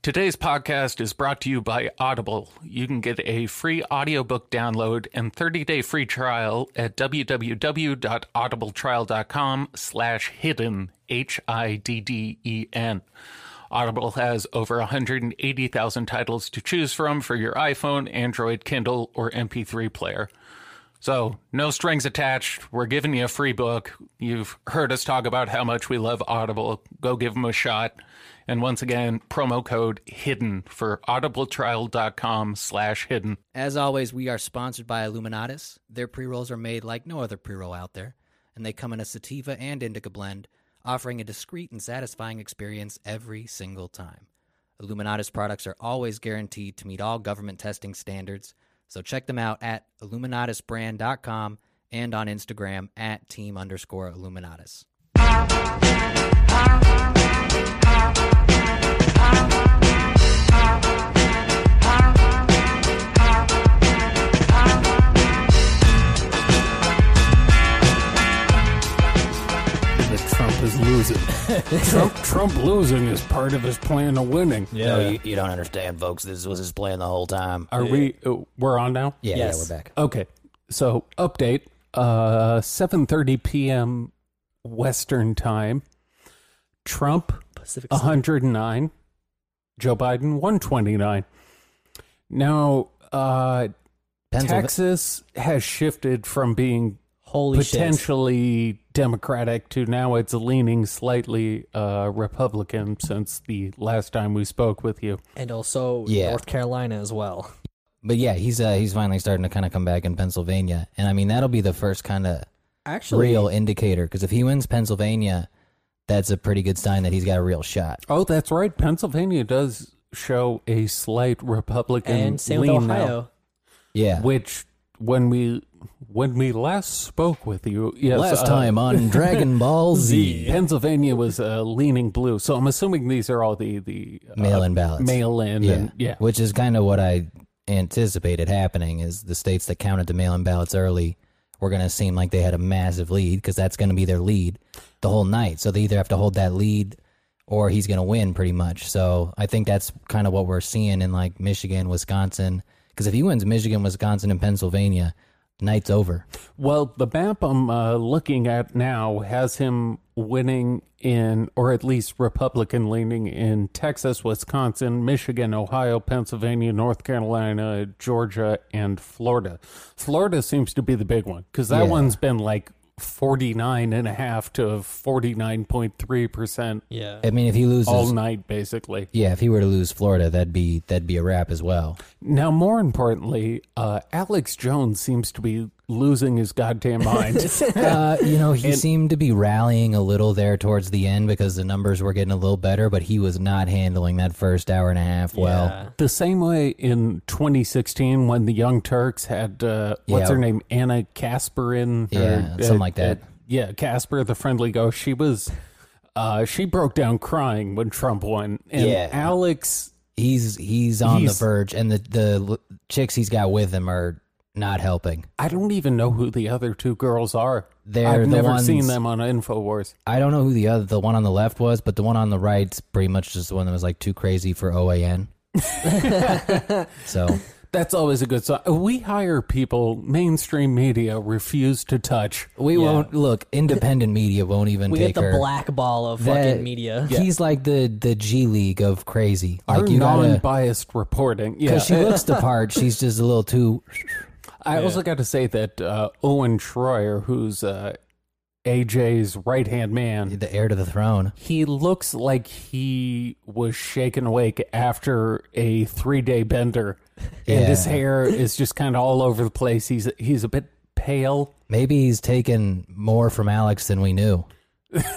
Today's podcast is brought to you by Audible. You can get a free audiobook download and 30-day free trial at www.audibletrial.com slash hidden, H-I-D-D-E-N. Audible has over 180,000 titles to choose from for your iPhone, Android, Kindle, or MP3 player. So, no strings attached. We're giving you a free book. You've heard us talk about how much we love Audible. Go give them a shot. And once again, promo code HIDDEN for audibletrial.com slash hidden. As always, we are sponsored by Illuminatus. Their pre rolls are made like no other pre roll out there, and they come in a sativa and indica blend, offering a discreet and satisfying experience every single time. Illuminatus products are always guaranteed to meet all government testing standards, so check them out at illuminatusbrand.com and on Instagram at team underscore Illuminatus. That Trump is losing. Trump, Trump losing is part of his plan of winning. No, you, you don't understand, folks. This was his plan the whole time. Are we? Uh, we're on now. Yeah, Yes. yeah, we're back. Okay. So update. Uh, 7:30 p.m. Western time. Trump Pacific. 109. Joe Biden 129. Now, uh, Texas has shifted from being Holy shit. potentially Democratic to now it's leaning slightly uh, Republican since the last time we spoke with you. And also Yeah. North Carolina as well. But yeah, he's uh, he's finally starting to kind of come back in Pennsylvania, and I mean that'll be the first kind of Actually, real indicator because if he wins Pennsylvania, that's a pretty good sign that he's got a real shot. Oh, that's right. Pennsylvania does show a slight Republican and same with lean now, Ohio. Yeah. which when we when we last spoke with you, yes, Last uh, time on Dragon Ball Z, Pennsylvania was uh, leaning blue. So I'm assuming these are all the the uh, mail-in ballots. mail-in, yeah. and yeah, which is kind of what I anticipated happening. Is the states that counted the mail-in ballots early were going to seem like they had a massive lead because that's going to be their lead the whole night. So they either have to hold that lead or he's going to win pretty much. So I think that's kind of what we're seeing in like Michigan, Wisconsin. Because if he wins Michigan, Wisconsin, and Pennsylvania, night's over. Well, the map I'm uh, looking at now has him winning in, or at least Republican leaning in Texas, Wisconsin, Michigan, Ohio, Pennsylvania, North Carolina, Georgia, and Florida. Florida seems to be the big one because that Yeah. one's been like 49 and a half to 49.3% Yeah. I mean, if he loses, all night, basically. yeah, if he were to lose Florida, that'd be that'd be a wrap as well. Now, more importantly, uh, Alex Jones seems to be losing his goddamn mind. Uh, you know, he seemed to be rallying a little there towards the end because the numbers were getting a little better, but he was not handling that first hour and a half well. The same way in 2016 when the Young Turks had uh, what's Yeah. her name Ana Kasparian Yeah, or, something like that. yeah, Casper the friendly ghost. She was uh, she broke down crying when Trump won, and Yeah. Alex. He's he's on He's- the verge, and the the chicks he's got with him are not helping. I don't even know who the other two girls are. They're I've the never ones- seen them on Infowars. I don't know who the other the one on the left was, but the one on the right's pretty much just the one that was like too crazy for OAN. so That's always a good sign. We hire people mainstream media refuse to touch. we won't look. Independent media won't even We take get the her. black ball of That- fucking media. He's like the the G League of crazy. Like Our you gotta non-biased reporting. Yeah, because she looks the part. She's just a little too. I also got to say that uh, Owen Schroyer, who's uh, AJ's right hand man, the heir to the throne. he looks like he was shaken awake after a three day bender, and his hair is just kind of all over the place. He's he's a bit pale, Maybe he's taken more from Alex than we knew.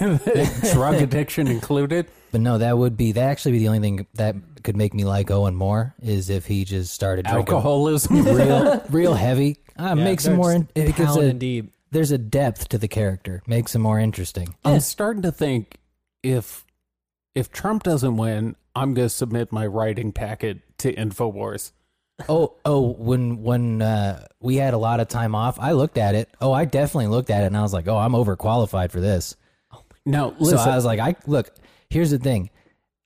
drug addiction included. But no, that would be that actually be the only thing that could make me like Owen more is if he just started drinking Alcoholism. real, real heavy. Uh, makes him more. in- It gives a, deep. there's a depth to the character. Makes him more interesting. I'm starting to think if if Trump doesn't win, I'm going to submit my writing packet to Infowars. Oh, oh, when when uh, we had a lot of time off, I looked at it. Oh, I definitely looked at it, and I was like, oh, I'm overqualified for this. No, listen, So I was like, I look. Here's the thing.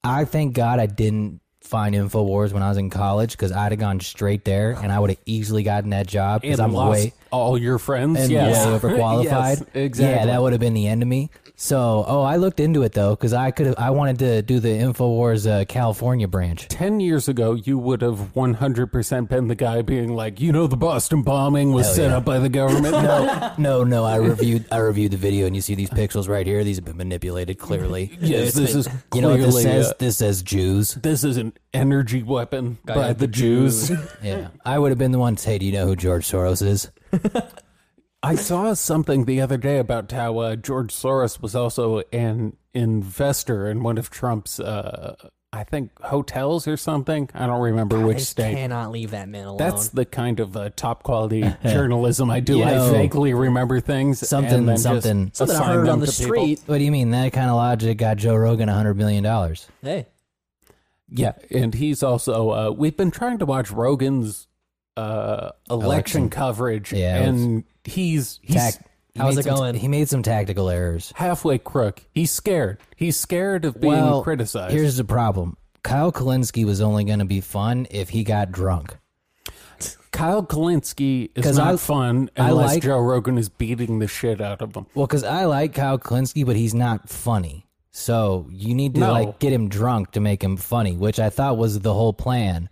I thank God I didn't find Infowars when I was in college because I'd have gone straight there and I would have easily gotten that job because I'm lost way all your friends. and yes. way overqualified. yes, exactly. Yeah, that would have been the end of me. So, oh, I looked into it though because I could have. I wanted to do the Infowars uh, California branch. 10 years ago, you would have 100% been the guy being like, you know, the Boston bombing was Hell set yeah. up by the government. no. No, no, I reviewed. I reviewed the video, and you see these pixels right here. These have been manipulated clearly. Yes, this been- is You know what this says? uh, this says Jews. This is an energy weapon by By the the Jews. Yeah, I would have been the one to say, "Do you know who George Soros is?" I saw something the other day about how uh, George Soros was also an investor in one of Trump's, uh, I think, hotels or something. I don't remember I which just state. cannot leave that man alone. That's the kind of uh, top quality journalism I do. You I vaguely remember things. something- and then just something- something I heard on the to people. street. What do you mean? That kind of logic got Joe Rogan a hundred million dollars. Hey, Yeah, and he's also. Uh, we've been trying to watch Rogan's uh, election, Election. coverage, Yeah, it was- and he's he's Tac- he How's made it some- going? He made some tactical errors. halfway crook. He's scared. He's scared of being well, criticized. Here's the problem: Kyle Kulinski was only going to be fun if he got drunk. Kyle Kulinski is 'Cause not I- fun I unless like- Joe Rogan is beating the shit out of him. Well, because I like Kyle Kulinski, but he's not funny. So you need to No. like get him drunk to make him funny, which I thought was the whole plan.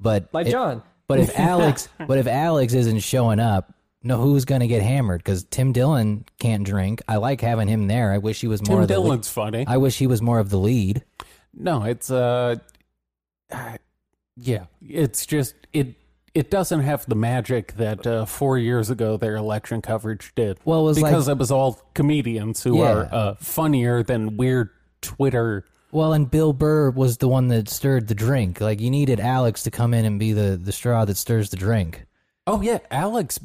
But like it- John. But if Alex, but if Alex isn't showing up, no, who's going to get hammered? Because Tim Dillon can't drink. I like having him there. I wish he was more. Tim of the lead. Dillon's funny. I wish he was more of the lead. No, it's uh, uh, yeah, it's just it. It doesn't have the magic that uh, four years ago their election coverage did. Well, it was like- because it was all comedians who Yeah. are uh, funnier than weird Twitter. Well, and Bill Burr was the one that stirred the drink. Like you needed Alex to come in and be the the straw that stirs the drink. Oh yeah, Alex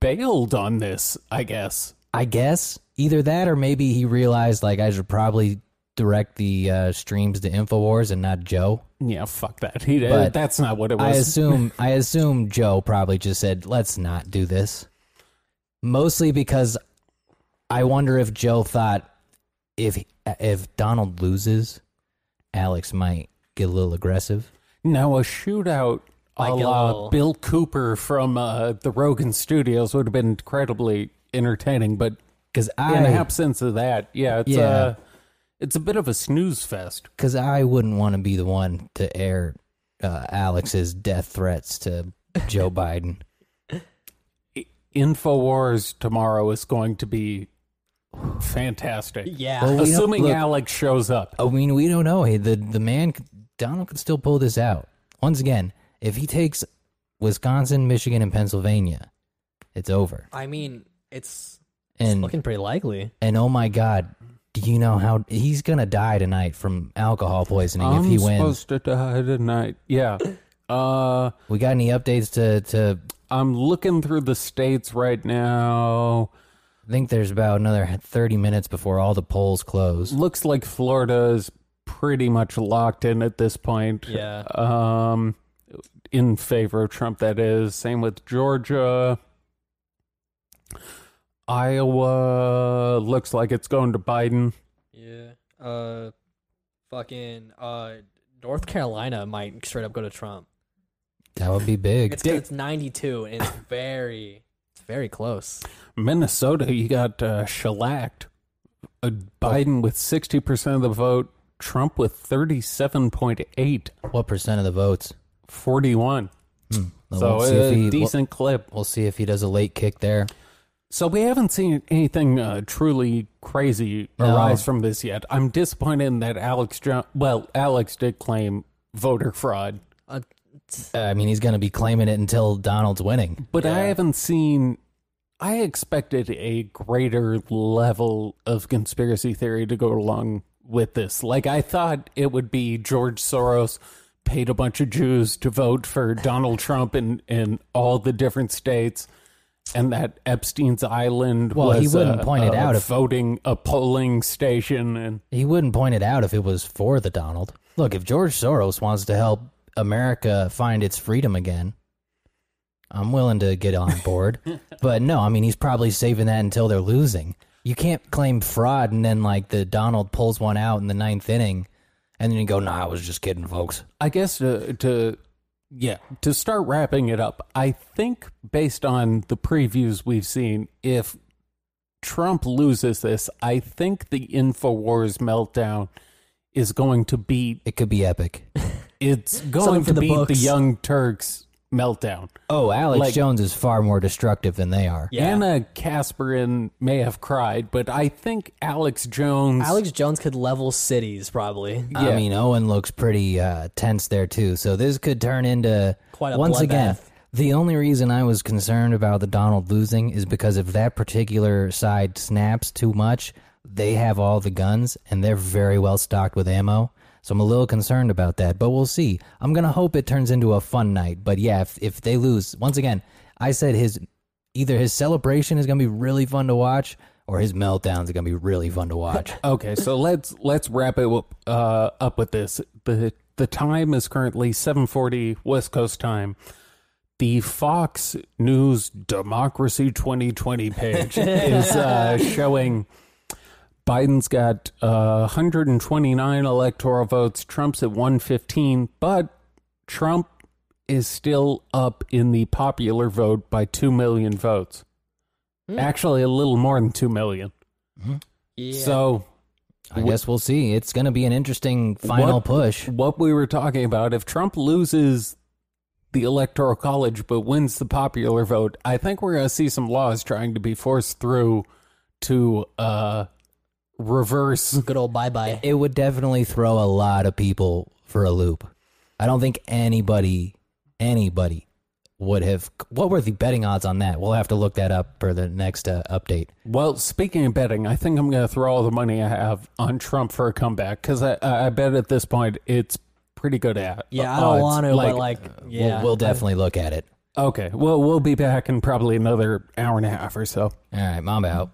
bailed on this. I guess. I guess either that or maybe he realized like I should probably direct the uh, streams to Infowars and not Joe. Yeah, fuck that. He But that's not what it was. I assume I assume Joe probably just said, "Let's not do this." Mostly because I wonder if Joe thought if if Donald loses, Alex might get a little aggressive. Now, a shootout a Like a la little- Bill Cooper from uh, the Rogan Studios would have been incredibly entertaining, but Because in I absence of that, yeah, it's Yeah. uh it's a bit of a snooze fest. because I wouldn't want to be the one to air uh, Alex's death threats to Joe Biden. I- Infowars tomorrow is going to be fantastic. Yeah. Well, we Assuming look- Alex shows up. I mean, we don't know. Hey, the the man Donald could still pull this out. Once again, if he takes Wisconsin, Michigan, and Pennsylvania, it's over. I mean, it's, it's And looking pretty likely. and oh my God, do you know how he's gonna die tonight from alcohol poisoning I'm if he wins? supposed to die tonight. Yeah. Uh We got any updates to to? I'm looking through the states right now. I think there's about another thirty minutes before all the polls close. Looks like Florida is pretty much locked in at this point. Yeah. Um, in favor of Trump, that is. Same with Georgia. Iowa looks like it's going to Biden. Yeah. Uh, fucking uh, North Carolina might straight up go to Trump. That would be big. It's 'cause it's 92 and it's very, it's very close. Minnesota, you got uh, shellacked. Uh, Biden with 60% of the vote, Trump with 37.8, what percent of the votes? 41. Well, So we'll see if a he- decent clip. We'll, we'll see if he does a late kick there. So we haven't seen anything uh, truly crazy No. arise from this yet. I'm disappointed in that Alex jo- well, Alex did claim voter fraud, Uh, Uh, I mean, he's going to be claiming it until Donald's winning. but I haven't seen I expected a greater level of conspiracy theory to go along with this. Like I thought it would be George Soros paid a bunch of Jews to vote for Donald Trump in in all the different states. And that Epstein's Island Well, was he wouldn't a- point it a out if- voting a polling station and He wouldn't point it out if it was for the Donald. Look, if George Soros wants to help America find its freedom again, I'm willing to get on board. but no, I mean, he's probably saving that until they're losing. You can't claim fraud and then, like, the Donald pulls one out in the ninth inning and then you go, nah, I was just kidding, folks. I guess to to yeah, to start wrapping it up, I think based on the previews we've seen, if Trump loses this, I think the InfoWars meltdown is going to be. It could be epic. It's going for to the beat the. Young Turks meltdown. Oh, Alex Like- Jones is far more destructive than they are. Yeah. Ana Kasparian may have cried, but I think Alex Jones Alex Jones could level cities probably. I mean, Owen looks pretty uh, tense there too. So this could turn into Quite a once again. bloodbath. The only reason I was concerned about the Donald losing is because if that particular side snaps too much, they have all the guns and they're very well stocked with ammo. So I'm a little concerned about that, but we'll see. I'm gonna hope it turns into a fun night. But yeah, if if they lose, once again, I said his either his celebration is gonna be really fun to watch or his meltdowns are gonna be really fun to watch. Okay, so let's let's wrap it up, uh, up with this. the The time is currently seven forty West Coast time. The Fox News Democracy 2020 page is uh, showing Biden's got uh, 129 electoral votes. Trump's at 115, but Trump is still up in the popular vote by 2 million votes. Actually, a little more than 2 million. Yeah. So I guess we'll see. It's going to be an interesting final What- push. what we were talking about, if Trump loses the electoral college but wins the popular vote, I think we're going to see some laws trying to be forced through to uh, reverse. good old bye bye. It would definitely throw a lot of people for a loop. I don't think anybody, anybody would have. What were the betting odds on that? We'll have to look that up for the next uh, update. Well, speaking of betting, I think I'm going to throw all the money I have on Trump for a comeback because I, I bet at this point it's pretty good at. Yeah, I don't odds. want to, but like, yeah, we'll, we'll definitely look at it. Okay, well, we'll be back in probably another hour and a half or so. All right, mom out.